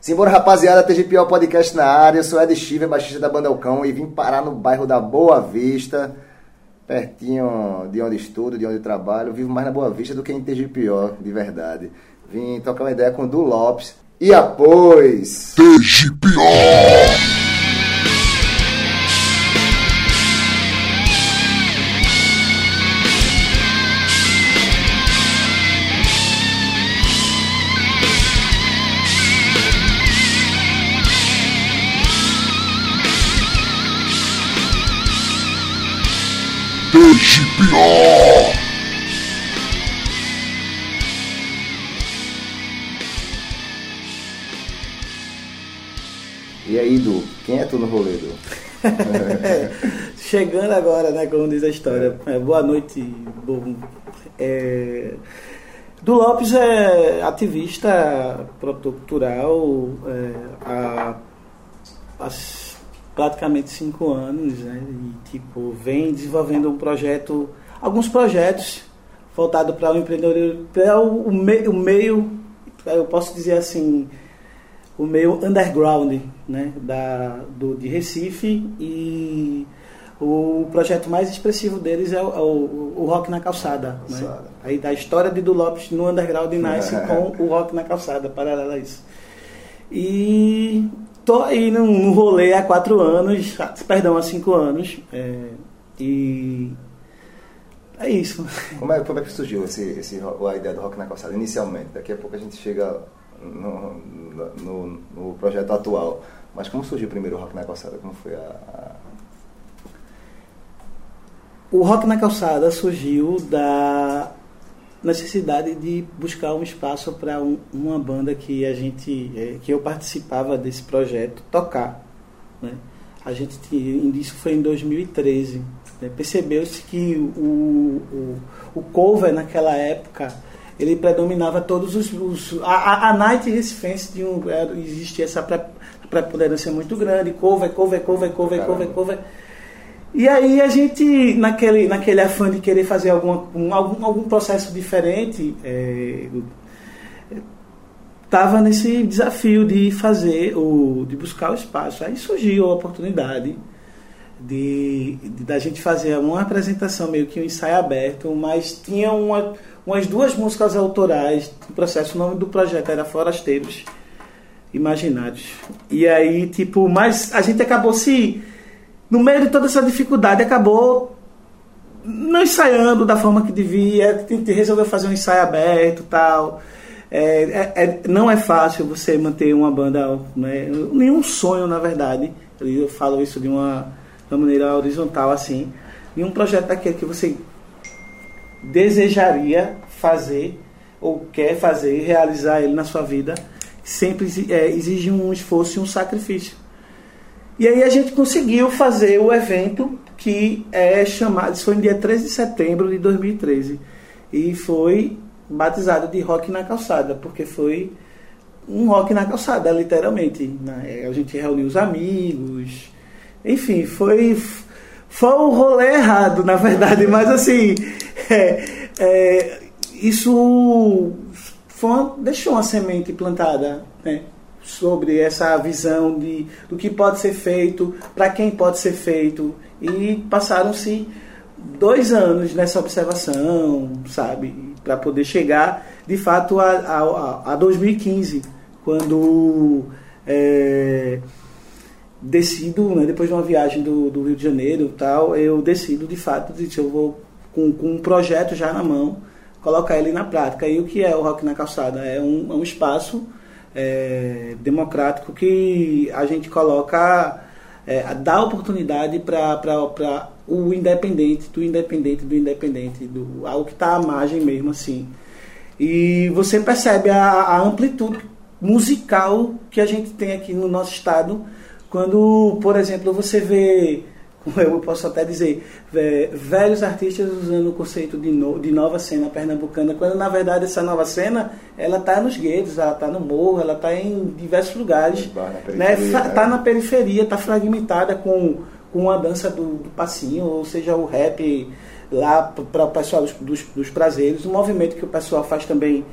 Simbora, rapaziada, TGPO Podcast na área. Eu sou Ed Chiver, baixista da Banda Alcão e vim parar no bairro da Boa Vista, pertinho de onde estudo, de onde trabalho. vivo mais na Boa Vista do que em TGPO, de verdade. Vim trocar uma ideia com o Du Lopes. E após... TGPO! Quem é tu no rolê? Chegando agora, né, como diz a história. É, boa noite. Bom, é, Du Lopes é ativista, produtor cultural, é, há, há praticamente cinco anos, né? E tipo, vem desenvolvendo um projeto, alguns projetos voltados para o empreendedorismo, para o, meio, o meio, eu posso dizer assim, o meio underground, né? Da, do, de Recife e o projeto mais expressivo deles é o, é o, o Rock na Calçada. Né? Aí da história de Du Lopes no underground nasce com o Rock na Calçada, paralelo a isso. E tô aí no, no rolê há quatro anos, perdão, há cinco anos. É, e é isso. Como é, como é que surgiu esse, esse, a ideia do Rock na Calçada inicialmente? Daqui a pouco a gente chega no, no, no projeto atual. Mas como surgiu primeiro o Rock na Calçada? Como foi a. O Rock na Calçada surgiu da necessidade de buscar um espaço para um, uma banda que a gente é, que eu participava desse projeto tocar né? a gente isso foi em 2013 né? percebeu-se que o, o, o cover naquela época ele predominava todos os, os a, a Night Recifense tinha um, existia essa preponderância muito grande cover cover cover cover Caramba. cover cover e aí a gente, naquele, naquele afã de querer fazer alguma, um, algum, algum processo diferente, estava é, nesse desafio de fazer, o, de buscar o espaço. Aí surgiu a oportunidade de, de da gente fazer uma apresentação, meio que um ensaio aberto, mas tinha uma, umas duas músicas autorais no processo. O nome do projeto era Forasteiros Imaginários. E aí, tipo, mas a gente acabou se no meio de toda essa dificuldade, acabou não ensaiando da forma que devia, resolveu fazer um ensaio aberto tal. É, é, é, não é fácil você manter uma banda, né? nenhum sonho na verdade. Eu falo isso de uma, de uma maneira horizontal assim. Nenhum projeto daquele que você desejaria fazer ou quer fazer, realizar ele na sua vida, sempre é, exige um esforço e um sacrifício. E aí a gente conseguiu fazer o evento que é chamado, isso foi no dia 13 de setembro de 2013. E foi batizado de Rock na Calçada, porque foi um rock na calçada, literalmente. Né? A gente reuniu os amigos, enfim, foi, foi um rolê errado, na verdade, mas assim, é, é, isso foi, deixou uma semente plantada, né? sobre essa visão de, do que pode ser feito, para quem pode ser feito. E passaram-se dois anos nessa observação, sabe? Para poder chegar, de fato, a, a, a 2015, quando é, decido, né, depois de uma viagem do, do Rio de Janeiro tal, eu decido, de fato, de, eu vou com, com um projeto já na mão, colocar ele na prática. E o que é o Rock na Calçada? É um, é um espaço é, democrático que a gente coloca, é, dá oportunidade para o independente, do independente, do independente, do, algo que está à margem mesmo assim. E você percebe a, a amplitude musical que a gente tem aqui no nosso estado quando, por exemplo, você vê eu posso até dizer, velhos artistas usando o conceito de, no, de nova cena pernambucana, quando na verdade essa nova cena ela está nos guetos, ela está no morro, ela está em diversos lugares, né? Está na periferia, está fragmentada com, com a dança do, do, passinho, ou seja, o rap lá para o pessoal dos, dos, dos prazeres, o movimento que o pessoal faz também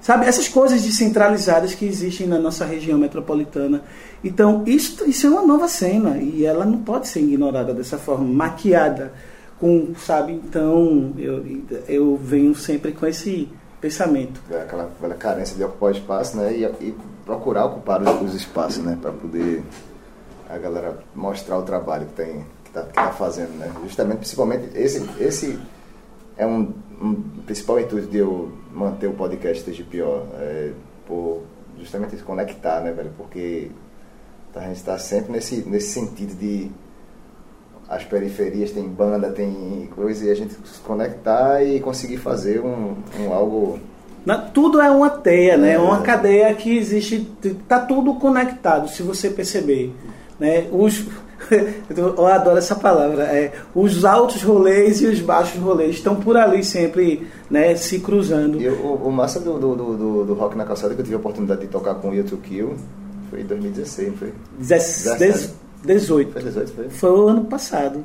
Sabe, essas coisas descentralizadas que existem na nossa região metropolitana. Então, isso, isso é uma nova cena e ela não pode ser ignorada dessa forma, maquiada com, sabe? Então, eu, eu venho sempre com esse pensamento. É aquela, aquela carência de ocupar espaço, né? E, e procurar ocupar os, os espaços, né? Para poder a galera mostrar o trabalho que tem que está tá fazendo, né? Justamente, principalmente esse esse é um, um principal intuito de eu manter o podcast TGPO, é, por justamente se conectar, né, velho? Porque a gente está sempre nesse nesse sentido de as periferias tem banda, tem coisa, e a gente se conectar e conseguir fazer um, um algo. tudo é uma teia, né? É uma cadeia que existe, tá tudo conectado, se você perceber. Né? Os, eu adoro essa palavra. É, os altos rolês e os baixos rolês estão por ali sempre né, se cruzando. E o, o massa do, do, do, do, rock na calçada que eu tive a oportunidade de tocar com o YouTube Kill foi em 2016, foi? 17. 18. Foi 18, foi? Foi o ano passado.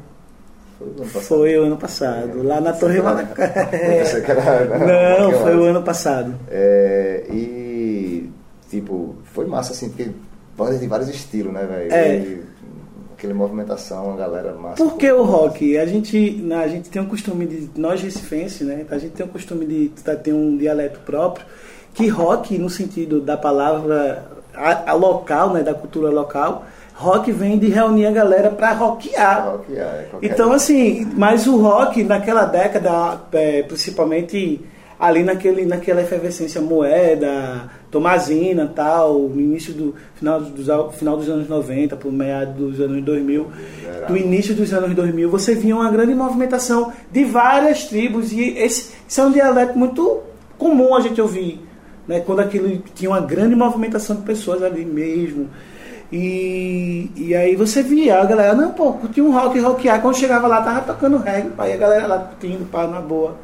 Foi o ano passado. É, lá na Torre Malacara. É. Não, foi o ano passado. É, e, tipo, foi massa, assim, porque bandas de vários estilos, né, velho? É. Aquela movimentação, a galera massa. Porque o rock, a gente, a gente tem um costume de, nós recifenses, né, a gente tem um costume de ter um dialeto próprio, que rock, no sentido da palavra a, a local, né, da cultura local, rock vem de reunir a galera para rockear. rockear é então, assim, mas o rock naquela década, é, principalmente ali naquele, naquela efervescência moeda, Tomazina tal, no início do final dos, final dos anos 90, por meados dos anos 2000, do início dos anos 2000, você via uma grande movimentação de várias tribos e esse, esse é um dialeto muito comum a gente ouvir, né? quando aquilo tinha uma grande movimentação de pessoas ali mesmo. E, e aí você via a galera, não, pô, tinha um rock, rockear. Quando chegava lá, tava tocando reggae, pá, e a galera lá curtindo, pá, na boa.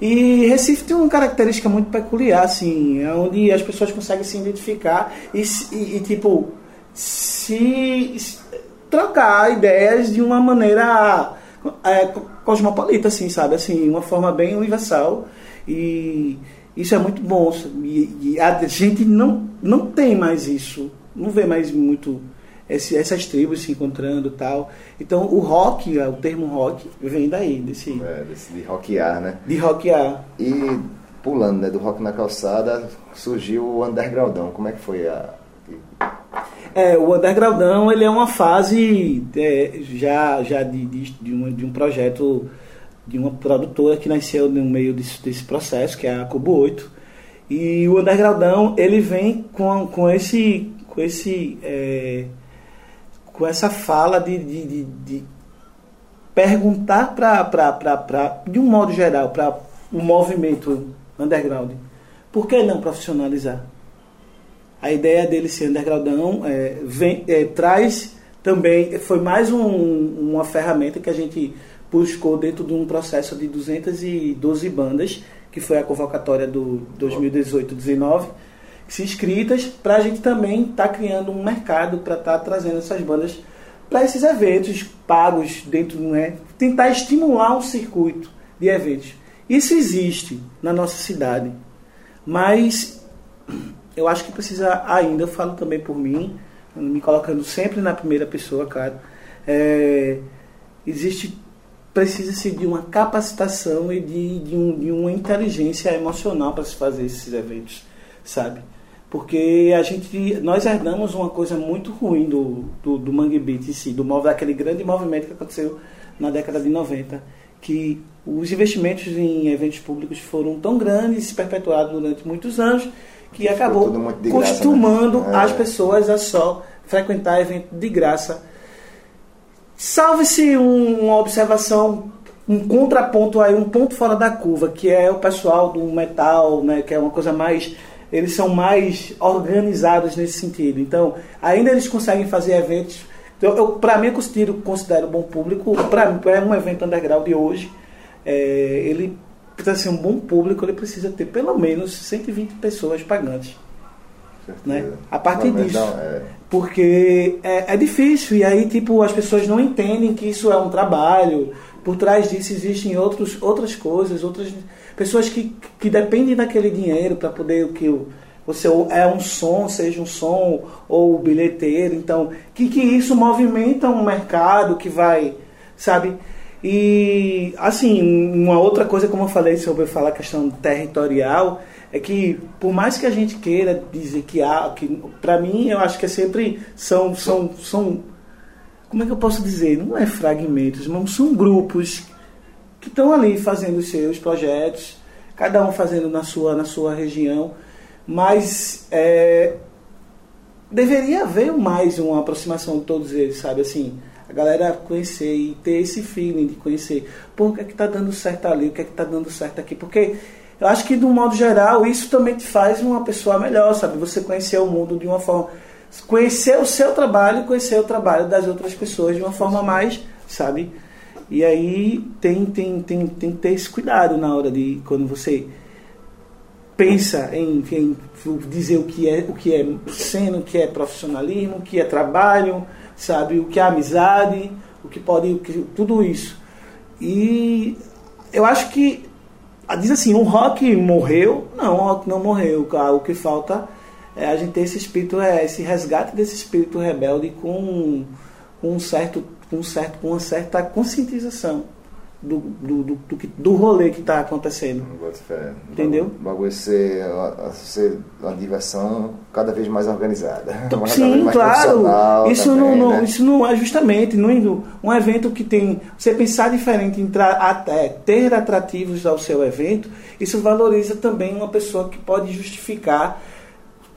E Recife tem uma característica muito peculiar, assim, é onde as pessoas conseguem se identificar e, e, e tipo, se, se, trocar ideias de uma maneira é, cosmopolita, assim, sabe? Assim, uma forma bem universal. E isso é muito bom. E, e a gente não, não tem mais isso não vê mais muito esse, essas tribos se encontrando tal. Então o rock, o termo rock, vem daí, desse. É, desse de rockear, né? De rockear. E pulando, né, do rock na calçada, surgiu o undergroundão. Como é que foi a. É, o undergroundão ele é uma fase é, já, já de, de, de, um, de um projeto de uma produtora que nasceu no meio desse, desse processo, que é a Cubo 8. E o undergroundão ele vem com, com esse com esse é, com essa fala de, de, de, de perguntar para de um modo geral para o movimento underground por que não profissionalizar? A ideia dele ser undergroundão é, vem, é, traz também foi mais um, uma ferramenta que a gente buscou dentro de um processo de 212 bandas que foi a convocatória do 2018-19 se inscritas para a gente também estar tá criando um mercado para estar tá trazendo essas bandas para esses eventos pagos dentro, né? Tentar estimular um circuito de eventos. Isso existe na nossa cidade, mas eu acho que precisa ainda, eu falo também por mim, me colocando sempre na primeira pessoa, cara. É, existe precisa-se de uma capacitação e de, de, um, de uma inteligência emocional para se fazer esses eventos, sabe? Porque a gente nós herdamos uma coisa muito ruim do, do, do Mangue Beat em si, do daquele grande movimento que aconteceu na década de 90, que os investimentos em eventos públicos foram tão grandes e se perpetuados durante muitos anos que acabou costumando graça, né? é. as pessoas a só frequentar evento de graça. Salve-se um, uma observação, um contraponto aí, um ponto fora da curva, que é o pessoal do metal, né, que é uma coisa mais eles são mais organizados nesse sentido. Então, ainda eles conseguem fazer eventos. Eu, eu para mim, eu considero, considero bom público. Para é um evento underground de hoje, é, ele para ser um bom público, ele precisa ter pelo menos 120 pessoas pagantes. Né? A partir não, disso. É... Porque é, é difícil, e aí tipo, as pessoas não entendem que isso é um trabalho. Por trás disso existem outros, outras coisas, outras pessoas que, que dependem daquele dinheiro para poder o que você é um som, seja um som ou bilheteiro, então que que isso movimenta um mercado que vai, sabe? E assim, uma outra coisa como eu falei sobre falar a questão territorial, é que por mais que a gente queira dizer que há, que para mim eu acho que é sempre são são são como é que eu posso dizer? Não é fragmentos, mas são grupos que estão ali fazendo seus projetos, cada um fazendo na sua na sua região, mas é, deveria haver mais uma aproximação de todos eles, sabe assim, a galera conhecer e ter esse feeling de conhecer, o que é que tá dando certo ali, o que é que tá dando certo aqui, porque eu acho que, de um modo geral, isso também te faz uma pessoa melhor, sabe? Você conhecer o mundo de uma forma. Conhecer o seu trabalho conhecer o trabalho das outras pessoas de uma forma mais, sabe? E aí tem, tem, tem, tem que ter esse cuidado na hora de. Quando você pensa em, em dizer o que é o que é sendo, o que é profissionalismo, o que é trabalho, sabe? O que é amizade, o que pode. O que, tudo isso. E eu acho que diz assim, o rock morreu? Não, o rock não morreu. O que falta é a gente ter esse espírito, é esse resgate desse espírito rebelde com, com um certo, com um certo, com uma certa conscientização do, do, do, do, do rolê que está acontecendo. Entendeu? O bagulho ser, ser uma diversão cada vez mais organizada. Sim, mais claro. Isso, também, não, não né? isso não é justamente não, um evento que tem. Você pensar diferente, entrar, até ter atrativos ao seu evento, isso valoriza também uma pessoa que pode justificar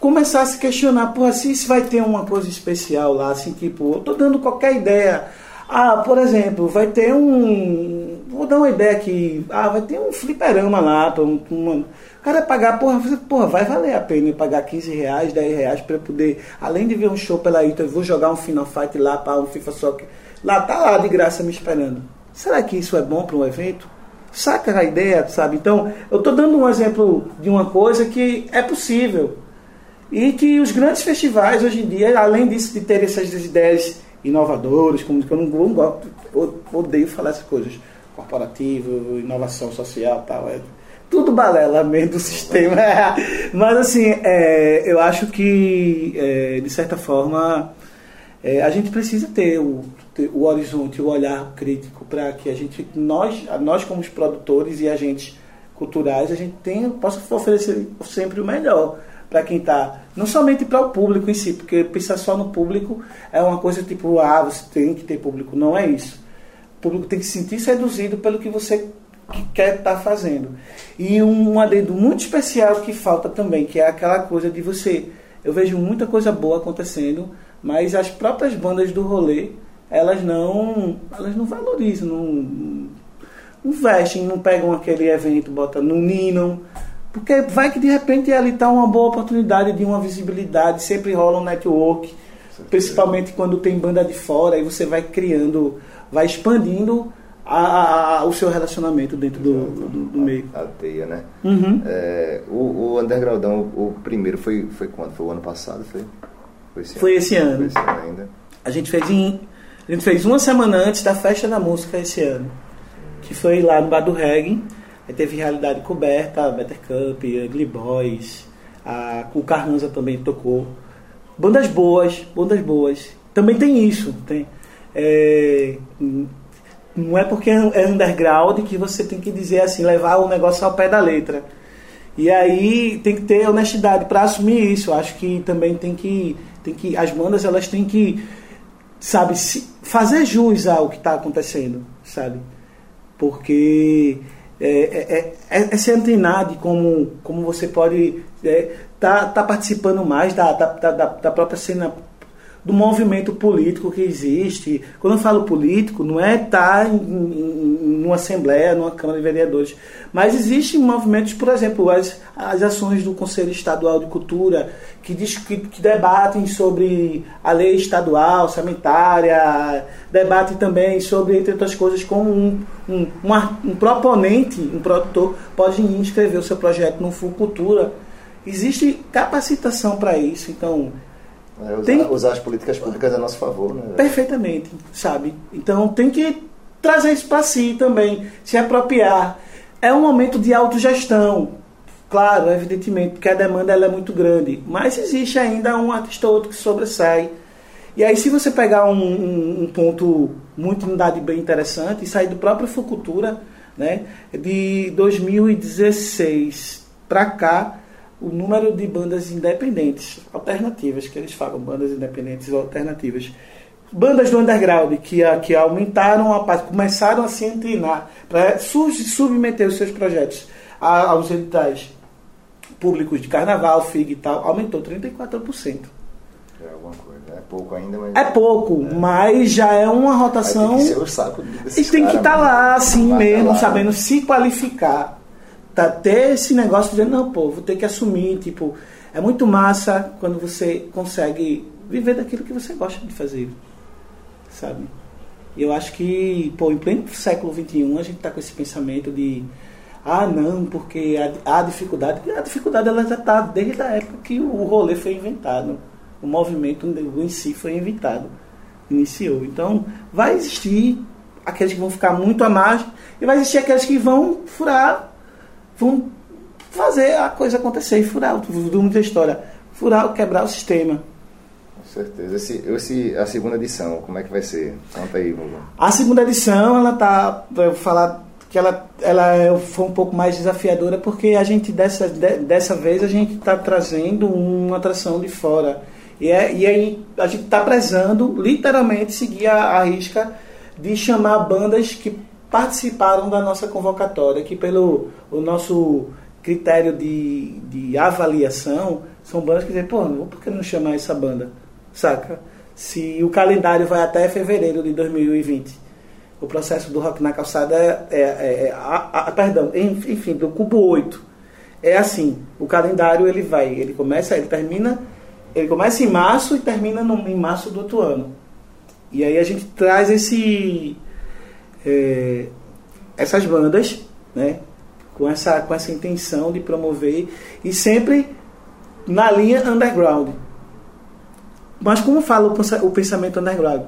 começar a se questionar, por assim se vai ter uma coisa especial lá, assim, tipo, eu tô dando qualquer ideia ah, por exemplo, vai ter um. Vou dar uma ideia aqui. Ah, vai ter um fliperama lá. Pra um, o cara pagar, porra, porra, vai valer a pena eu pagar 15 reais, 10 reais para poder, além de ver um show pela Ita, eu vou jogar um Final Fight lá para um FIFA Soccer. Lá tá lá de graça me esperando. Será que isso é bom para um evento? Saca a ideia, sabe? Então, eu estou dando um exemplo de uma coisa que é possível. E que os grandes festivais hoje em dia, além disso de ter essas ideias inovadores, como eu não, não gosto, odeio falar essas coisas, corporativo, inovação social tal, é tudo balela mesmo do sistema. Mas assim, é, eu acho que é, de certa forma é, a gente precisa ter o, ter o horizonte, o olhar crítico para que a gente, nós, nós como produtores e agentes culturais, a gente tenha, possa oferecer sempre o melhor para quem está, não somente para o público em si, porque pensar só no público é uma coisa tipo, ah, você tem que ter público. Não é isso. O público tem que se sentir seduzido pelo que você quer estar tá fazendo. E um adendo muito especial que falta também, que é aquela coisa de você. Eu vejo muita coisa boa acontecendo, mas as próprias bandas do rolê, elas não, elas não valorizam, não, não vestem, não pegam aquele evento, botam, não ninam porque vai que de repente ali está uma boa oportunidade de uma visibilidade, sempre rola um network, principalmente quando tem banda de fora, aí você vai criando, vai expandindo a, a, o seu relacionamento dentro do, do, do meio. A, a teia, né? Uhum. É, o, o Undergroundão, o primeiro foi, foi quando? Foi o ano passado? Foi, foi esse, foi ano. esse ano. Foi esse ano ainda. A gente fez em. A gente fez uma semana antes da festa da música esse ano. Que foi lá no Bar do Reggae Teve Realidade Coberta, Better Cup, Ugly Boys, a, o Carranza também tocou. Bandas boas, bandas boas. Também tem isso. Tem, é, não é porque é underground que você tem que dizer assim, levar o negócio ao pé da letra. E aí tem que ter honestidade para assumir isso. Eu acho que também tem que, tem que. As bandas elas têm que, sabe, fazer jus ao que está acontecendo, sabe? Porque é, é, é, é se antenar de como, como você pode estar é, tá, tá participando mais da, da, da, da própria cena do movimento político que existe. Quando eu falo político, não é estar em, em, numa assembleia, numa Câmara de Vereadores, mas existem movimentos, por exemplo, as, as ações do Conselho Estadual de Cultura, que, diz, que, que debatem sobre a lei estadual, sanitária, debatem também sobre, entre outras coisas, como um, um, um, um proponente, um produtor, pode inscrever o seu projeto no Full Cultura. Existe capacitação para isso, então é, usar, tem... usar as políticas públicas a nosso favor, né? Perfeitamente, sabe? Então tem que trazer isso para si também, se apropriar. é um momento de autogestão. Claro, evidentemente, porque a demanda ela é muito grande, mas existe ainda um artista ou outro que sobressai. E aí, se você pegar um, um, um ponto muito unidade bem interessante e sair do próprio Fucultura, né, de 2016 para cá, o número de bandas independentes, alternativas, que eles falam, bandas independentes ou alternativas, bandas do underground que, que aumentaram a parte, começaram a se antenar para submeter os seus projetos aos editais públicos de carnaval, FIG e tal, aumentou 34%. É alguma coisa. É pouco ainda, mas. É pouco, é. mas já é uma rotação. Aí tem que ser o saco E tem que estar tá lá, assim mesmo, lá. sabendo se qualificar. Tá, ter esse negócio de, não, pô, vou ter que assumir. Tipo, é muito massa quando você consegue viver daquilo que você gosta de fazer. Sabe? Eu acho que, pô, em pleno século XXI, a gente tá com esse pensamento de ah, não, porque há, dificuldade. A dificuldade ela já está desde a época que o rolê foi inventado. O movimento em si foi inventado, iniciou. Então, vai existir aqueles que vão ficar muito à margem e vai existir aqueles que vão furar, vão fazer a coisa acontecer e furar, do muita história, furar, quebrar o sistema. Com certeza. Esse, esse, a segunda edição, como é que vai ser? Conta aí, Vovô. A segunda edição, ela tá, vou falar que ela, ela foi um pouco mais desafiadora porque a gente dessa, de, dessa vez a gente está trazendo uma atração de fora e, é, e aí a gente está prezando literalmente seguir a, a risca de chamar bandas que participaram da nossa convocatória que pelo o nosso critério de, de avaliação são bandas que dizem, pô, por que não chamar essa banda? Saca? Se o calendário vai até fevereiro de 2020 o processo do rock na calçada é, é, é, é a, a, perdão, enfim, do cubo 8. É assim, o calendário ele vai, ele começa, ele termina, ele começa em março e termina no, em março do outro ano. E aí a gente traz esse é, essas bandas, né, com essa com essa intenção de promover e sempre na linha underground. Mas como fala o, o pensamento underground?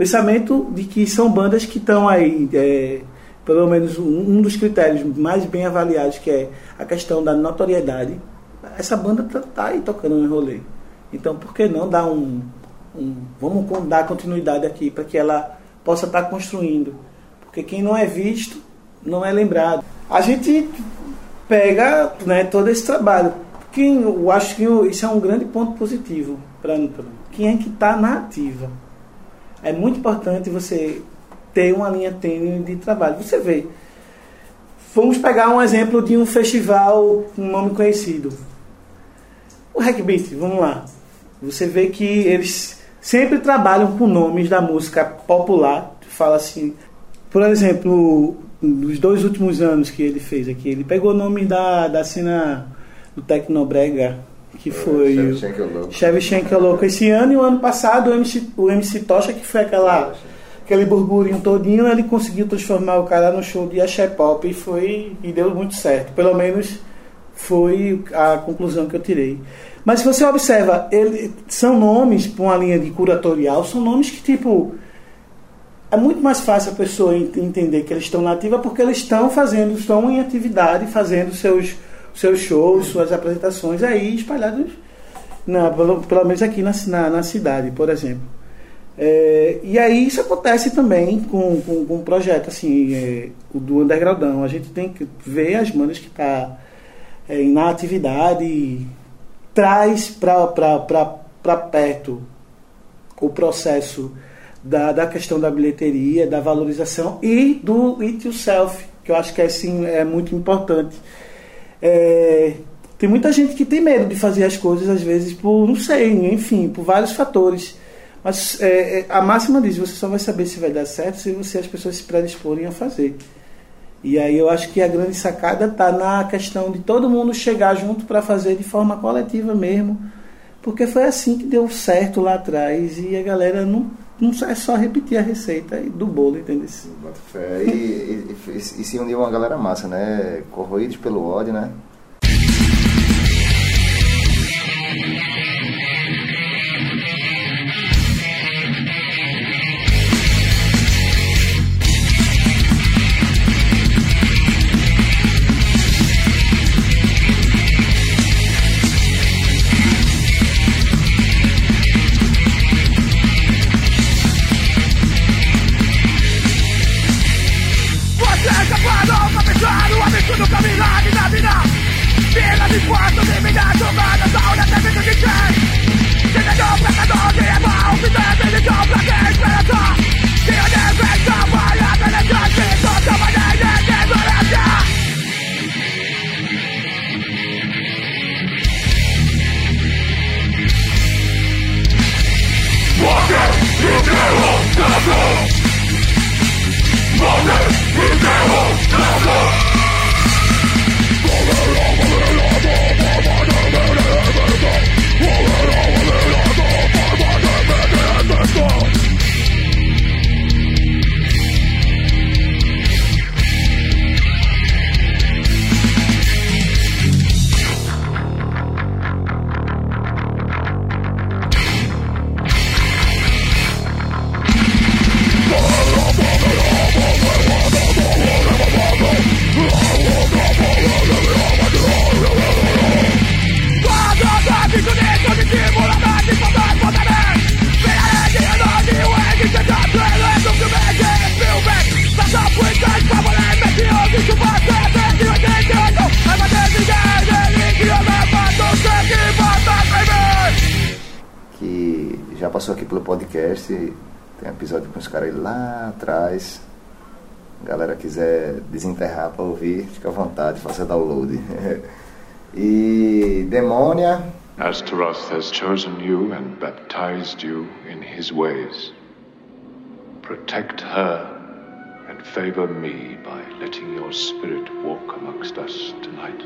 pensamento de que são bandas que estão aí, é, pelo menos um, um, dos critérios mais bem avaliados, que é a questão da notoriedade. Essa banda tá, tá aí tocando no rolê. Então, por que não dar um. um vamos dar continuidade aqui para que ela possa estar tá construindo? Porque quem não é visto não é lembrado. A gente pega né, todo esse trabalho. Quem, eu acho que isso é um grande ponto positivo para quem é que está na ativa é muito importante você ter uma linha tênue de trabalho. Você vê. Vamos pegar um exemplo de um festival com um nome conhecido. O Hackbeat, vamos lá. Você vê que eles sempre trabalham com nomes da música popular. Fala assim, por exemplo, nos dois últimos anos que ele fez aqui, ele pegou o nome da, da cena do Tecnobrega que foi o Shevchenko louco. Esse ano e o ano passado o MC, o MC Tocha que foi aquela aquele burburinho todinho ele conseguiu transformar o cara no show de axé pop e foi e deu muito certo. Pelo menos foi a conclusão que eu tirei. Mas se você observa ele, são nomes para uma linha de curatorial são nomes que tipo é muito mais fácil a pessoa entender que eles estão na ativa porque eles estão fazendo estão em atividade fazendo seus seus shows, suas apresentações aí espalhados, na, pelo, pelo menos aqui na, na, na cidade, por exemplo. É, e aí isso acontece também com, com, com um projeto assim, é, o do Undergroundão. A gente tem que ver as bandas que está é, na atividade, traz para perto o processo da, da questão da bilheteria, da valorização e do it yourself, que eu acho que é, assim, é muito importante. É, tem muita gente que tem medo de fazer as coisas, às vezes, por, não sei, enfim, por vários fatores. Mas é, é, a máxima diz, você só vai saber se vai dar certo se você as pessoas se predisporem a fazer. E aí eu acho que a grande sacada está na questão de todo mundo chegar junto para fazer de forma coletiva mesmo. Porque foi assim que deu certo lá atrás e a galera não, não é só repetir a receita do bolo, entendeu? Fé. E, e, e, e se uniu uma galera massa, né? Corroídos pelo ódio, né? Atrás. galera quiser desenterrar para ouvir, fica à vontade, faça download. e Demônia. Astaroth has chosen you and baptized you in his ways. Protect her and favor me by letting your spirit walk amongst us tonight.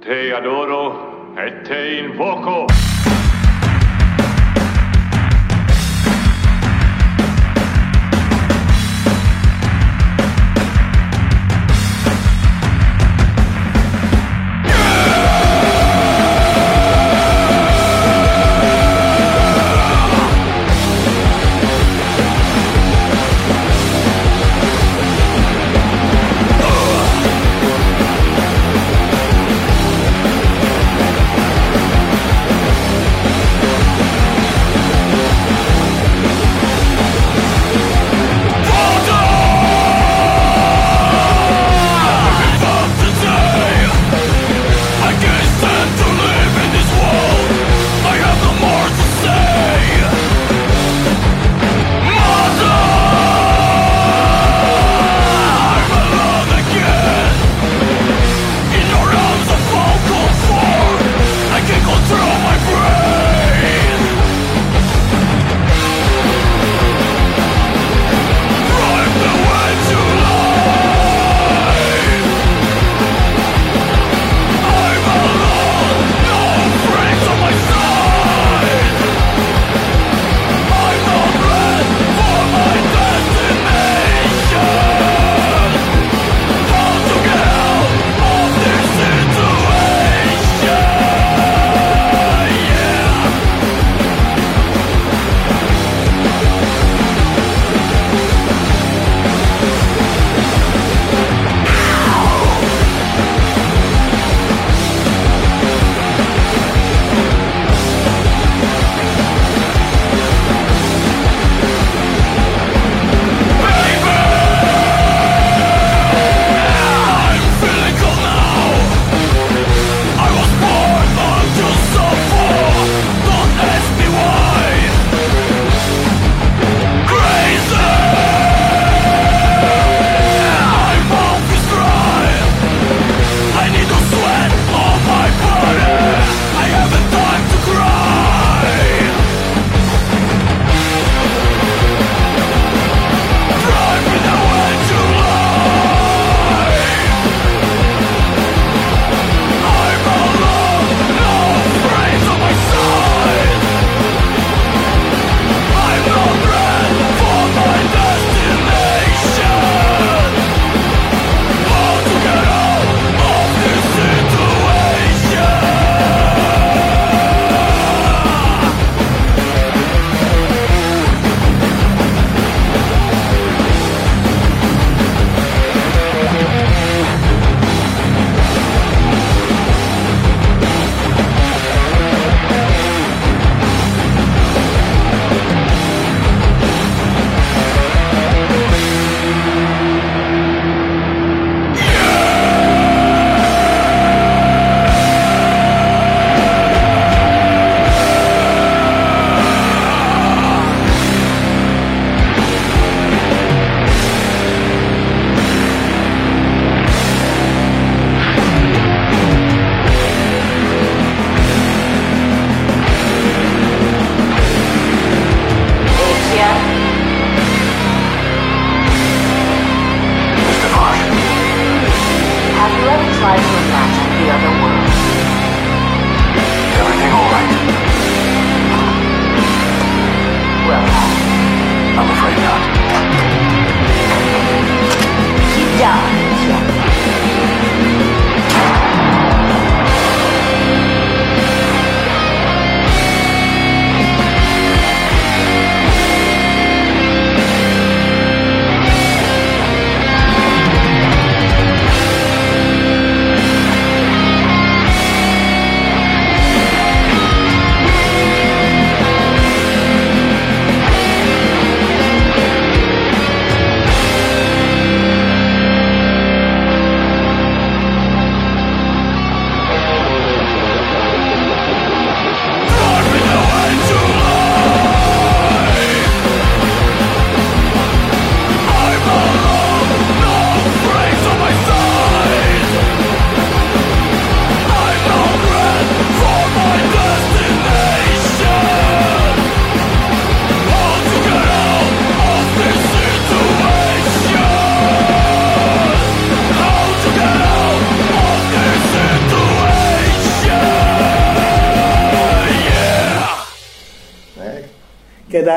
Te adoro et te invoco.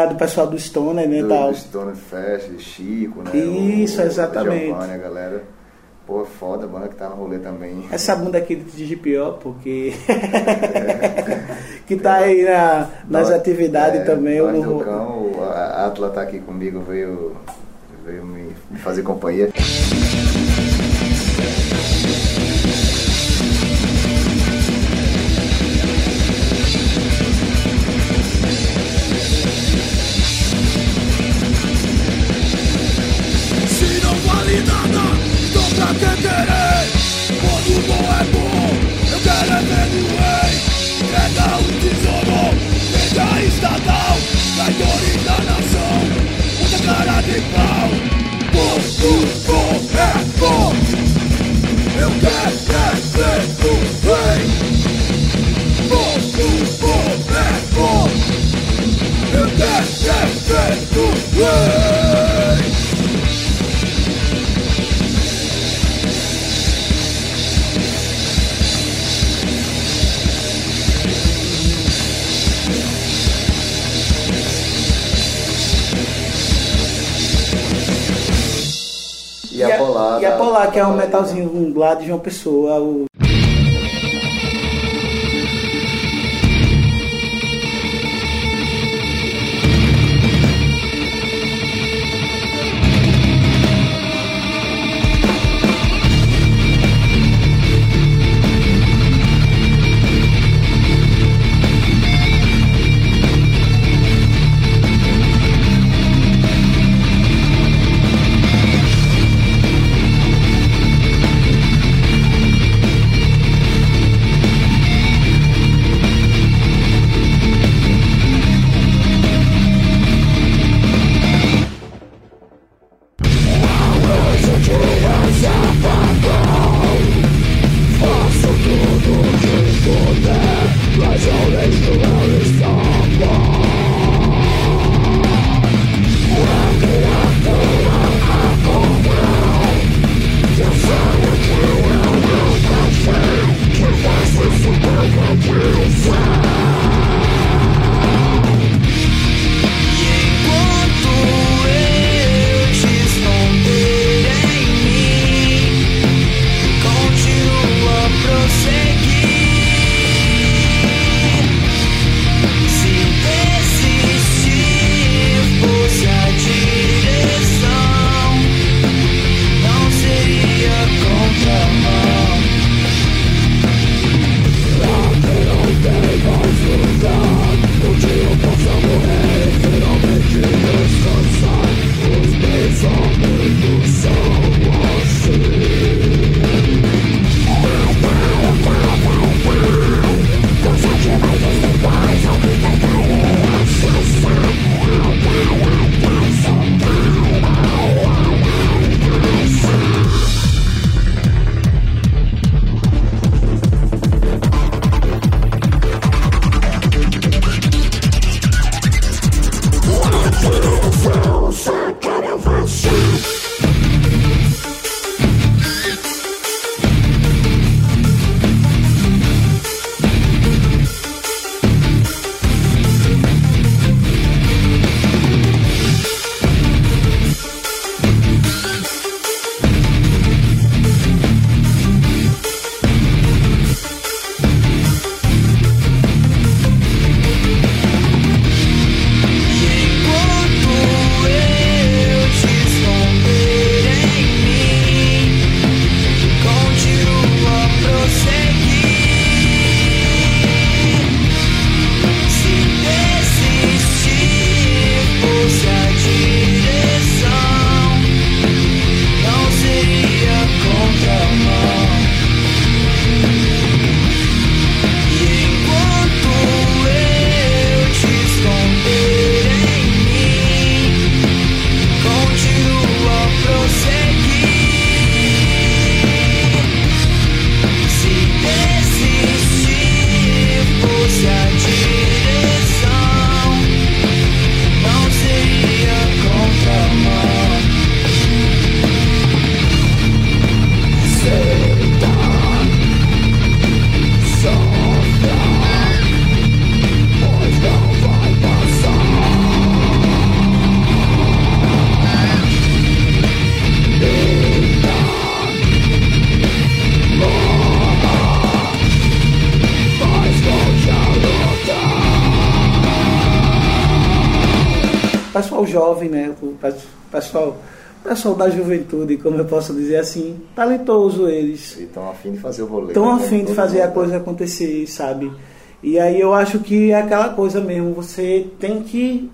Da, do pessoal do Stoner, né? do, tal. do Stone Fest, Chico, né? Isso, o, exatamente. O Giovanni, a galera. Pô, foda, a banda que tá no rolê também. Essa bunda aqui de GPO, porque. que tá aí na, nas Nós- atividades é, também. Nós Cão, o- a Atla tá aqui comigo, veio, veio me, me fazer companhia. Nada, então pra que querer? Quando bom é bom, eu quero é ver doer. Entrega o tesouro, um metalzinho lá de João Pessoa. O... da juventude, como eu posso dizer assim, talentoso eles. Estão afim de fazer o rolê. Estão né? afim de fazer a mundo. coisa acontecer, sabe? E aí eu acho que é aquela coisa mesmo, você tem que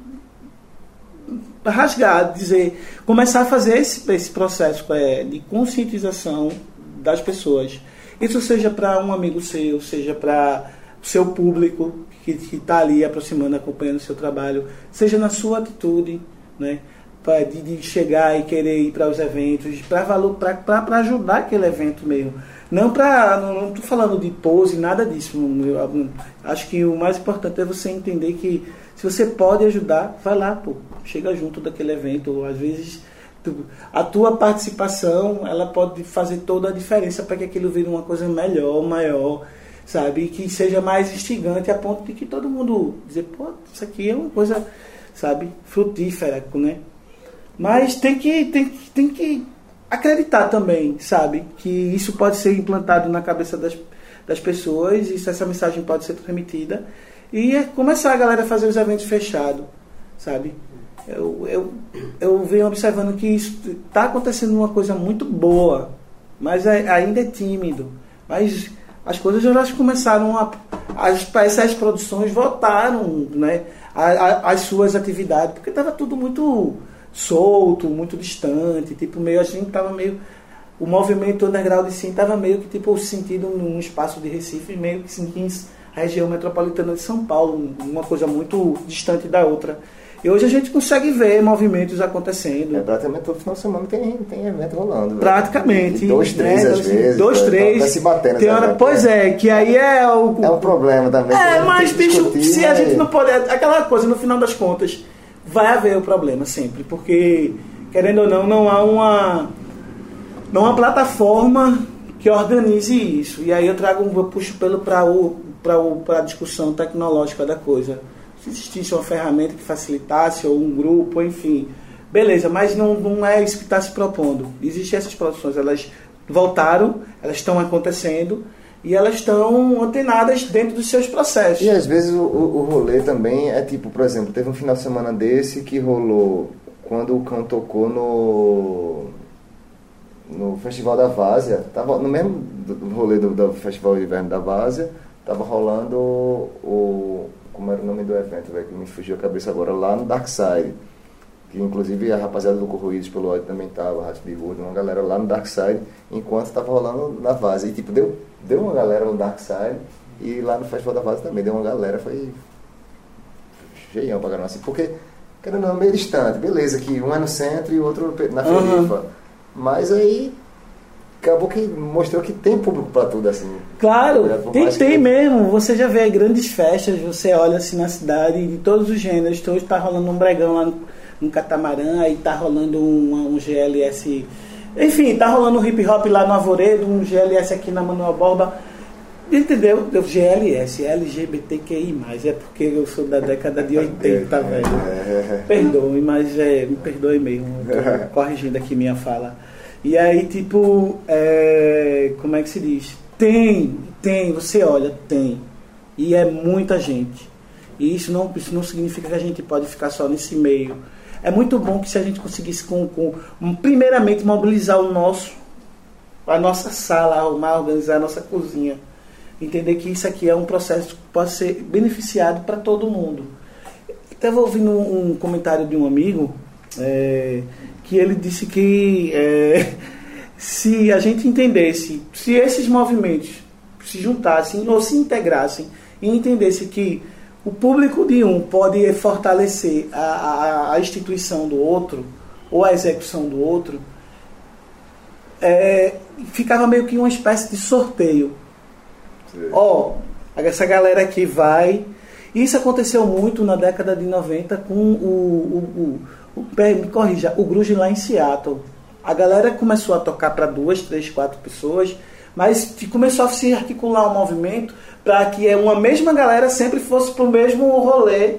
rasgar, dizer, começar a fazer esse, esse processo é, de conscientização das pessoas. Isso seja para um amigo seu, seja para o seu público que está ali aproximando, acompanhando o seu trabalho, seja na sua atitude, né? Pra, de, de chegar e querer ir para os eventos, para ajudar aquele evento mesmo. Não para. Não estou falando de pose, nada disso. Eu, acho que o mais importante é você entender que se você pode ajudar, vai lá, pô. Chega junto daquele evento. Às vezes tu- a tua participação ela pode fazer toda a diferença para que aquilo vire uma coisa melhor, maior, sabe? Que seja mais instigante a ponto de que todo mundo dizer, pô, isso aqui é uma coisa, sabe, frutífera, né? Mas tem que, tem, tem que acreditar também, sabe? Que isso pode ser implantado na cabeça das, das pessoas, e essa mensagem pode ser transmitida. E é começar a galera a fazer os eventos fechados, sabe? Eu, eu, eu venho observando que está acontecendo uma coisa muito boa, mas é- ainda é tímido. Mas as coisas elas começaram a. As, essas produções voltaram né, a- a- às suas atividades, porque estava tudo muito solto, muito distante, tipo, meio a gente estava meio. O movimento underground sim estava meio que tipo sentido num espaço de Recife, meio que sentindo a região metropolitana de São Paulo, uma coisa muito distante da outra. E hoje a gente consegue ver movimentos acontecendo. É, praticamente todo final de semana tem, tem evento rolando. velho. Praticamente. E dois, três né? às Assim, vezes. Dois, tá- três. Tá se batendo. Tem hora, evento, pois né? é, que aí é o. É um problema também. É, tem mas, bicho, discutir, se a né? gente não pode. Aquela coisa, no final das contas, vai haver o problema sempre. Porque, querendo ou não, não há uma. Não há plataforma que organize isso. E aí eu trago um. Eu puxo pelo para o para o para a discussão tecnológica da coisa. Se existisse uma ferramenta que facilitasse, ou um grupo, enfim. Beleza, mas não, não é isso que está se propondo. Existem essas produções, elas voltaram, elas estão acontecendo e elas estão antenadas dentro dos seus processos. E às vezes o, o, o rolê também é tipo, por exemplo, teve um final de semana desse que rolou quando o cão tocou no no Festival da Várzea, tava no mesmo rolê do, do Festival de Inverno da Várzea, tava rolando o como era o nome do evento, velho, que me fugiu a cabeça agora, lá no Dark Side. Que inclusive a rapaziada do Corruídos pelo ódio também tava, Rato uma galera lá no Dark Side, enquanto tava rolando na Várzea. E tipo, deu, deu uma galera no Dark Side e lá no Festival da Várzea também deu uma galera, foi cheião pra caramba, assim, porque, ou não, meio distante, beleza, que um é no centro e o outro na perifa. Mas aí acabou que mostrou que tem público pra tudo, assim. Claro, tem, tem que- mesmo. Você já vê grandes festas, você olha assim na cidade, de todos os gêneros. Então, hoje tá rolando um bregão lá no, no Catamarã, aí tá rolando um, um GLS. Enfim, tá rolando um hip hop lá no Arvoredo, um GLS aqui na Manuel Borba. Entendeu? Eu, GLS, LGBTQI, é porque eu sou da década de 80, velho. É, Perdoe, mas é, me perdoe mesmo. corrigindo aqui minha fala. E aí, tipo, é, como é que se diz? Tem, tem, você olha, tem. E é muita gente. E isso não, isso não significa que a gente pode ficar só nesse meio. É muito bom que se a gente conseguisse, com, com primeiramente, mobilizar o nosso, a nossa sala, arrumar, organizar a nossa cozinha. Entender que isso aqui é um processo que pode ser beneficiado para todo mundo. Estava ouvindo um, um comentário de um amigo é, que ele disse que é, se a gente entendesse, se esses movimentos se juntassem ou se integrassem e entendesse que o público de um pode fortalecer a, a, a instituição do outro ou a execução do outro, é, ficava meio que uma espécie de sorteio. Ó, essa galera aqui vai. Isso aconteceu muito na década de 90 com o, o, o, o me corrija, o Grunge lá em Seattle. A galera começou a tocar para duas, três, quatro pessoas, mas começou a se articular um movimento para que uma mesma galera sempre fosse para o mesmo rolê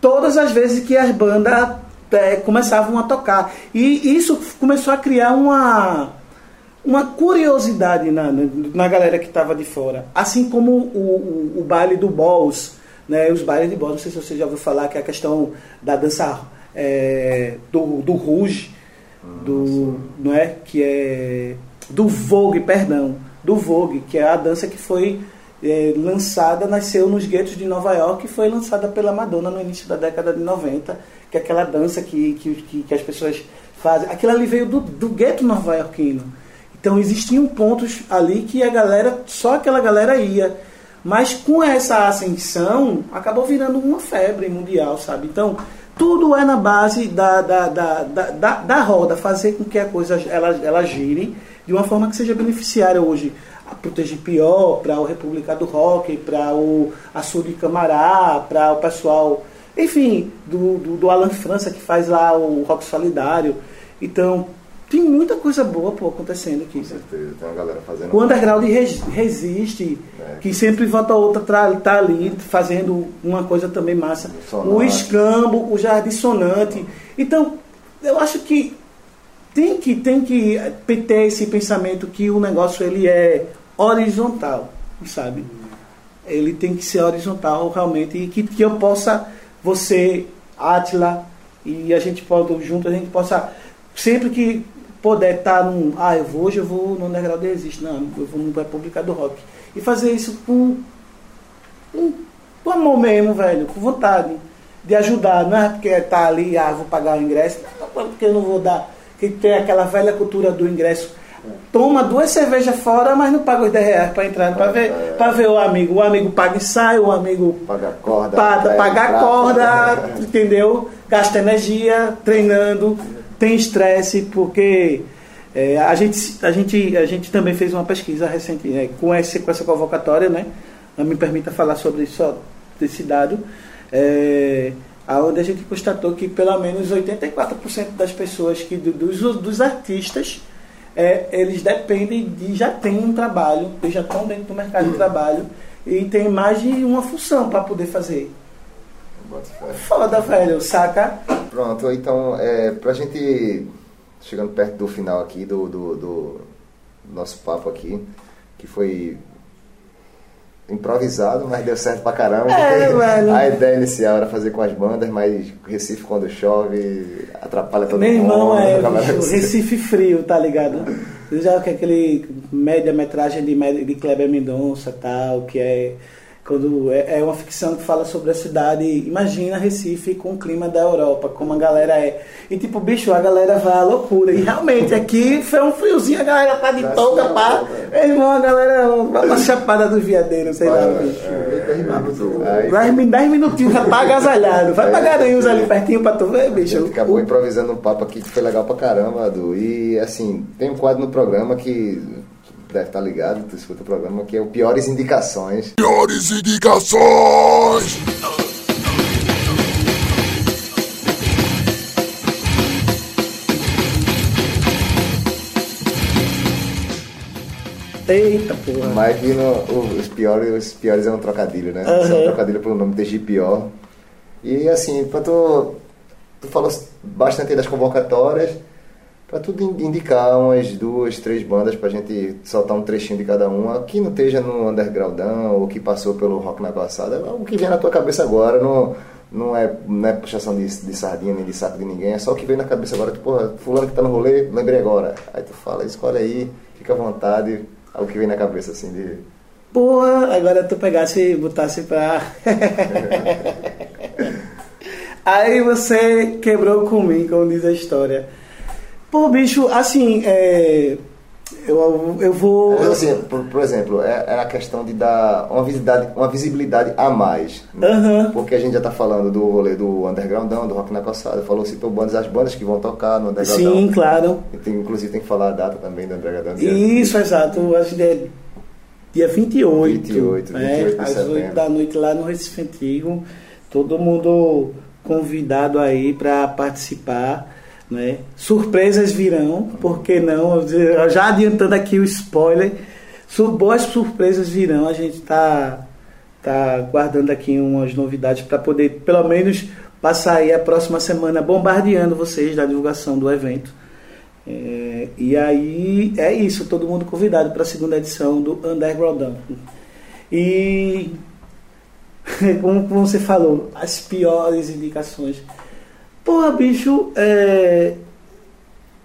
todas as vezes que as bandas é, começavam a tocar. E isso começou a criar uma uma curiosidade na, na, galera que estava de fora. Assim como o, o, o baile do Balls, né? os bailes de Balls, não sei se você já ouviu falar, que é a questão da dança é, do, do Rouge, do, não é? Que é do Vogue, perdão, do Vogue, que é a dança que foi é, lançada, nasceu nos guetos de Nova York e foi lançada pela Madonna no início da década de 90, que é aquela dança que, que, que, as pessoas fazem. Aquilo ali veio do, do gueto nova-iorquino. Então existiam pontos ali que a galera, só aquela galera ia. Mas com essa ascensão, acabou virando uma febre mundial, sabe? Então, tudo é na base da, da, da, da, da, roda, fazer com que a coisa ela, ela gire de uma forma que seja beneficiária hoje para o TGPO, para o República do Rock, para o Açude Camará, para o pessoal, enfim, do, do, do, Alan França que faz lá o Rock Solidário. Então, tem muita coisa boa pô, acontecendo aqui. Com certeza, tem uma galera fazendo. O underground res, resiste, é. que sempre volta outra tá ali fazendo uma coisa também massa. O escambo, o jardim sonante. Então, eu acho que tem que tem que ter esse pensamento que o negócio ele é horizontal, sabe? Ele tem que ser horizontal realmente e que, que eu possa você, Atila e a gente pode junto a gente possa sempre que poder estar tá num. Ah, eu vou, hoje eu vou no Underground Existe. Não, eu vou no República do Rock. E fazer isso com, com, com amor mesmo, velho, com vontade de ajudar. Não é porque tá ali, ah, vou pagar o ingresso, não, porque eu não vou dar. Que tem aquela velha cultura do ingresso. Toma duas cervejas fora, mas não paga os 10 reais para entrar, para ver, pra ver o amigo. O amigo paga e sai, o amigo paga corda, paga, paga a corda, entendeu? Gasta energia treinando tem estresse porque é, a, gente, a, gente, a gente também fez uma pesquisa recente né, com, esse, com essa convocatória, né? Não me permita falar sobre isso, desse dado, é, onde a gente constatou que pelo menos 84% das pessoas, que dos, dos artistas, é, eles dependem de já tem um trabalho, eles já estão dentro do mercado de trabalho e tem mais de uma função para poder fazer. Foda, velho, saca? Pronto, então, é, pra gente, chegando perto do final aqui do, do, do nosso papo aqui, que foi improvisado, mas deu certo pra caramba. É, velho. A ideia inicial era fazer com as bandas, mas Recife quando chove atrapalha todo Meu mundo. Meu irmão é bicho, Recife frio, tá ligado? Já que aquele média-metragem de, de Kleber Mendonça tal, que é quando é, é, uma ficção que fala sobre a cidade, imagina Recife com o clima da Europa, como a galera é. E tipo, bicho, a galera vai à loucura. E realmente aqui foi um friozinho, a galera tá de touca, pá. Meu irmão, a galera uma chapada do viadeiro, sei lá, bicho. É, 10 minutinhos já tá agasalhado. Vai pra Garanhuns ali pertinho pra tu ver, bicho. acabou improvisando um papo aqui que foi legal pra caramba, Adu. E assim, tem um quadro no programa que deve estar ligado, tu escuta o programa, que é o Piores Indicações. Piores Indicações! Eita porra. Mas que no, os, piores, os piores é um trocadilho, né? Uhum. É um trocadilho pelo nome de pior. E assim, pra tu, tu falou bastante das convocatórias para tudo indicar umas duas, três bandas para a gente soltar um trechinho de cada uma, que não esteja no undergroundão ou que passou pelo rock na passada, o que vem na tua cabeça agora não, não, é, não é puxação de, de sardinha nem de saco de ninguém, é só o que vem na cabeça agora, tipo, porra, fulano que tá no rolê, lembrei agora. Aí tu fala, escolhe aí, fica à vontade, é o que vem na cabeça assim de. Porra, agora tu pegasse e botasse pra. aí você quebrou comigo, como diz a história. Pô, bicho, assim, é, eu, eu vou. Mas, assim, por, por exemplo, é, é, a questão de dar uma visibilidade, uma visibilidade a mais. Uhum. Porque a gente já está falando do rolê do undergroundão, do rock na passada, falou citou bandas, as bandas que vão tocar no undergroundão. Sim, claro. Tem, inclusive tem que falar a data também do undergroundão. Isso, dia... exato. Acho que é dia 28. 28, 28 é, às 8 da noite lá no Recife Antigo. Todo mundo convidado aí para participar. Né? Surpresas virão, por que não? Já adiantando aqui o spoiler, boas surpresas virão. A gente está tá guardando aqui umas novidades para poder, pelo menos, passar aí a próxima semana bombardeando vocês da divulgação do evento. É, e aí é isso, todo mundo convidado para a segunda edição do Underground. E como você falou, as piores indicações Porra, bicho, é,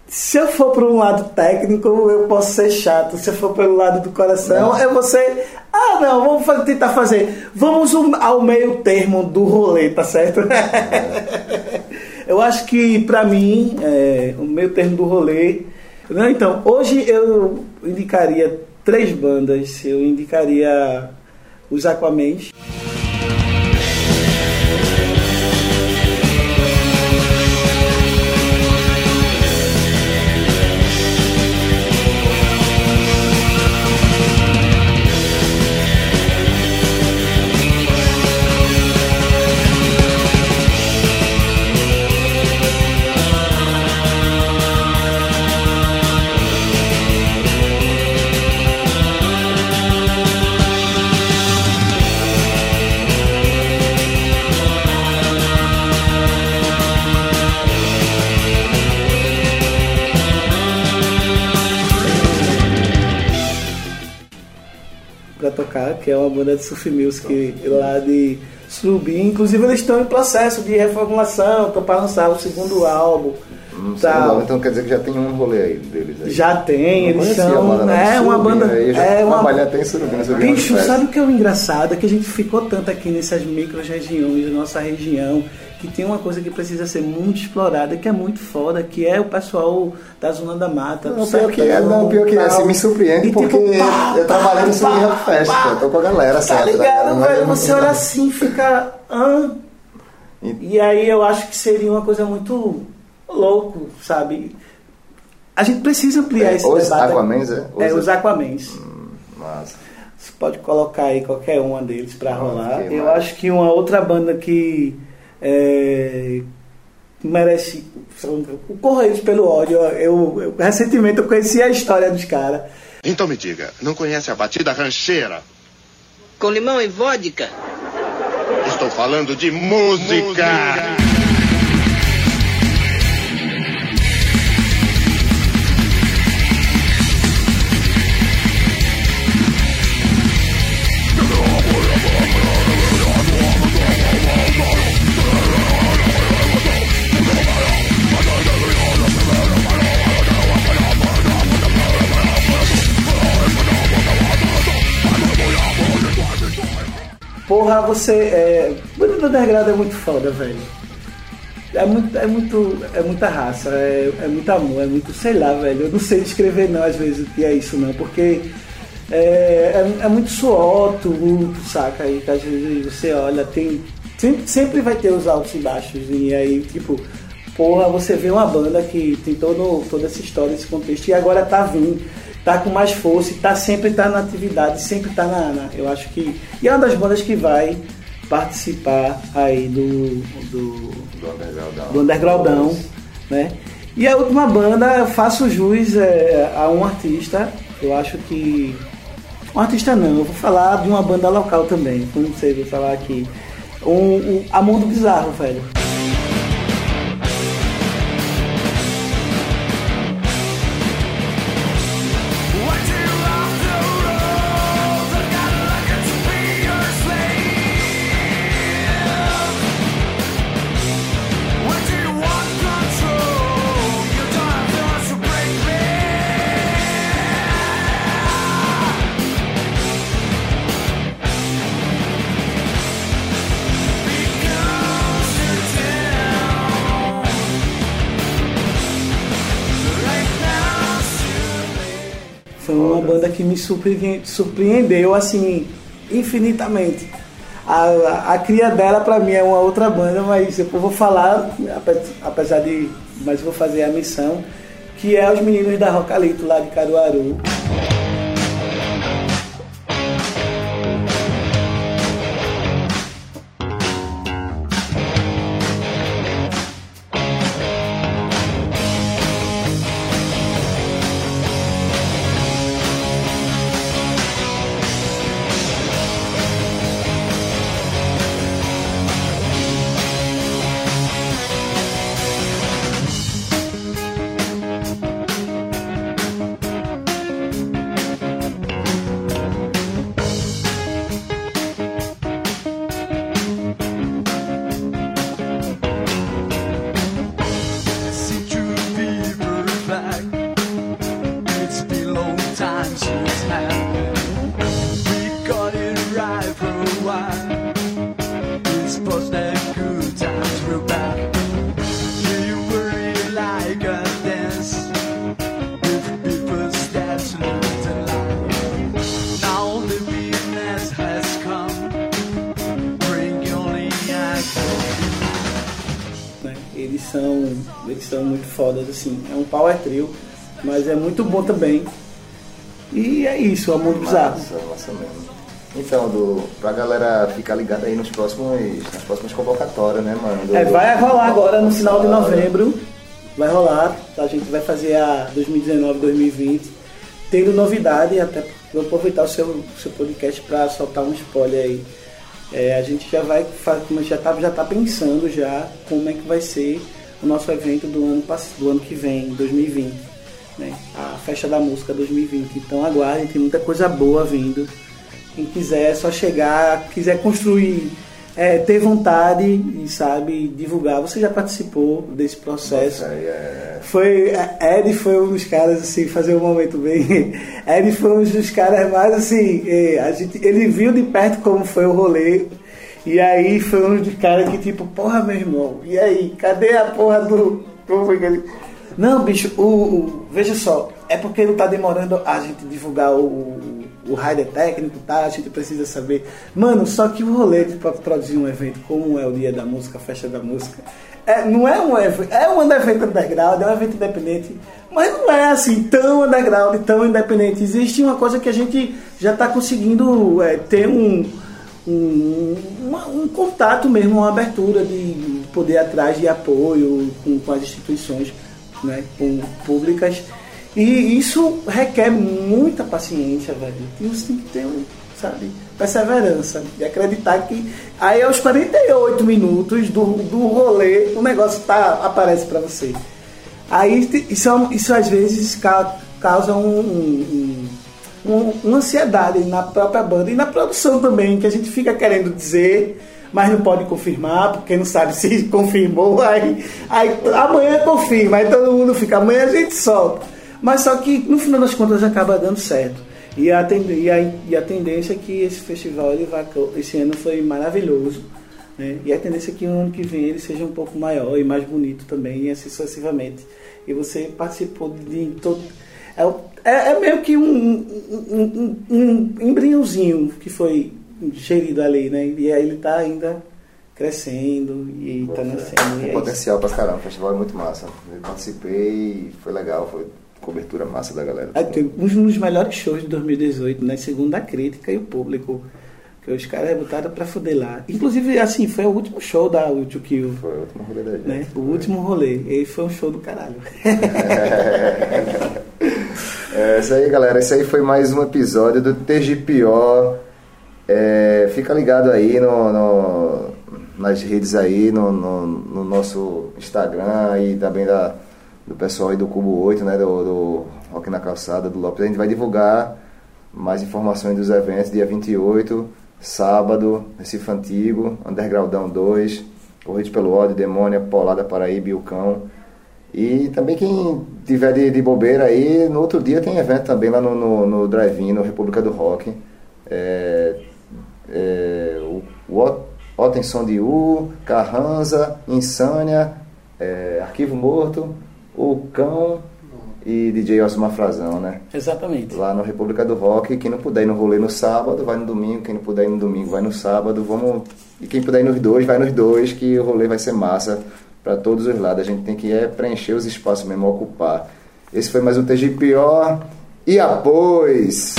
se eu for para um lado técnico, eu posso ser chato. Se eu for pelo lado do coração, vou ser. Ah, não, vamos fa- tentar fazer. Vamos ao meio termo do rolê, tá certo? eu acho que, para mim, é, o meio termo do rolê. Não, então, hoje eu indicaria três bandas. Eu indicaria os Aquamens. Tocar, que é uma banda de surf music lá de Surubi. Inclusive eles estão em processo de reformulação, estão para lançar o segundo álbum. Hum, tal. Então quer dizer que já tem um rolê aí deles aí. Já tem, eles são. é uma Surubim, banda. É uma, trabalhei até em Surubim, onde Bicho, sabe o que é o engraçado? É que a gente ficou tanto aqui nessas micro-regiões da nossa região que tem uma coisa que precisa ser muito explorada, que é muito foda, que é o pessoal da Zona da Mata. Não, pior que é, não, pior que é, assim, me surpreende E porque tipo, pá, eu trabalhei no Swing pá, Rock Fest, pá. pô, eu tô com a galera Tá certo, ligado, Não é- velho? Você olha assim fica. Hã? E- E aí eu acho que seria uma coisa muito louco, sabe? A gente precisa ampliar É, esse os debate. Aquamens, é? É, Os- os Aquamens. Massa. Você pode colocar aí qualquer uma deles Ah, rolar. que Eu massa. acho que uma outra banda que é, merece o Correios pelo ódio. Eu, eu- recentemente eu conheci a história dos caras. Então me diga, não conhece a batida rancheira? Com limão e vodka? Estou falando de música. Porra, você. É, banda do underground é muito foda, velho. É muito, é muito, é muita raça, é, é muito amor, é muito, sei lá, velho. Eu não sei descrever não, às vezes, o que é isso não, porque é, é, é muito suor, tumulto, saca? Que às vezes você olha, tem. Sempre, sempre vai ter os altos e baixos. E aí, tipo, porra, você vê uma banda que tem todo, toda essa história, esse contexto, e agora tá vindo, tá com mais força, e tá sempre tá na atividade, sempre tá na, na- Eu acho que. E é uma das bandas que vai participar aí do. do Do undergroundão. do undergroundão, né? E a última banda, eu faço jus é, a um artista, eu acho que. Um artista não, eu vou falar de uma banda local também, não sei, vou falar aqui. Um, um, a Mundo Bizarro, velho. Surpreendeu, assim, infinitamente. A, a, cria dela, pra mim, é uma outra banda, mas eu vou falar, ape- apesar de. Mas vou fazer a missão, que é os meninos da Rocalito, lá de Caruaru. Fodas, assim. É um power trio, mas é muito bom também. E é isso, o Amor Bizarro. Massa, massa mesmo. Então, do, pra galera ficar ligada aí nos próximos, nas próximas convocatórias, né, mano? Do- É, vai rolar agora no final de novembro. Vai rolar. A gente vai fazer a 2019-2020. Tendo novidade, até vou aproveitar o seu, seu podcast para soltar um spoiler aí. É, a gente já vai já tá, já tá pensando já como é que vai ser o nosso evento do ano, do ano que vem, 2020. Né? A Festa da Música 2020. Então aguardem, tem muita coisa boa vindo. Quem quiser é só chegar, quiser construir, é, ter vontade e sabe divulgar. Você já participou desse processo? Nossa, aí é- Foi, é, Ed foi um dos caras, assim, fazer um momento bem. Ed foi um dos caras mais assim. A gente, ele viu de perto como foi o rolê. E aí foi um dos caras que, tipo, porra, meu irmão, e aí, cadê a porra do. Como foi que ele. Não, bicho, o, o- veja só, é porque não tá demorando a gente divulgar o, o, o rider técnico, tá? A gente precisa saber. Mano, só que o rolê para produzir um evento como é o Dia da Música, a Festa da Música, é, não é um evento, é um evento underground, é um evento independente, mas não é assim tão underground, tão independente. Existe uma coisa que a gente já está conseguindo é, ter um, um, uma- um contato mesmo, uma abertura de poder atrás de apoio com, com as instituições né, com, públicas. E isso requer muita paciência, velho. E você tem que ter, sabe, perseverança. E acreditar que aí aos 48 minutos do, do rolê o negócio tá, aparece para você. Aí isso, é isso às vezes ca- causa um, um- um- uma ansiedade na própria banda e na produção também, que a gente fica querendo dizer, mas não pode confirmar, porque não sabe se confirmou, aí, aí amanhã confirma, aí todo mundo fica, amanhã a gente solta. Mas só que no final das contas acaba dando certo. E a, e a, e a tendência é que esse festival ele vai, esse ano foi maravilhoso. né? E a tendência é que no ano que vem ele seja um pouco maior e mais bonito também, e assim sucessivamente. E você participou de todo. É, é, é meio que um, um, um, um embriãozinho que foi gerido ali, né? E aí ele está ainda crescendo e está nascendo. Tem é potencial pra caramba, o festival é muito massa. Eu participei, foi legal, foi cobertura massa da galera. Tem um dos melhores shows de 2018, né? Segundo a crítica e o público. Que os caras botaram pra fuder lá. Inclusive, assim, foi o último show da to Kill. Foi o último rolê da gente. Né? O último rolê. E foi um show do caralho. É isso aí, galera. Esse aí foi mais um episódio do TGPO. É, fica ligado aí no, no- nas redes aí, no, no- no nosso Instagram e também da, do pessoal aí do Cubo 8, né? Do, do Rock na Calçada, do Lopes. A gente vai divulgar mais informações dos eventos, dia 28, sábado, Recife Antigo, Undergroundão 2, Corrida pelo Ódio, Demônia, Polada Paraíba e o Cão. E também quem tiver de, de bobeira aí, no outro dia tem evento também lá no, no, no Drive-In, no República do Rock. É, é, o, o Ot- Otenson de U, Carranza, Insânia, é, Arquivo Morto, O Cão e DJ Osmar Frazão, né? Exatamente. Lá no República do Rock, quem não puder ir no rolê no sábado, vai no domingo, quem não puder ir no domingo, vai no sábado, vamos. E quem puder ir nos dois, vai nos dois, que o rolê vai ser massa para todos os lados. A gente tem que é, preencher os espaços mesmo, ocupar. Esse foi mais um TGPO e após!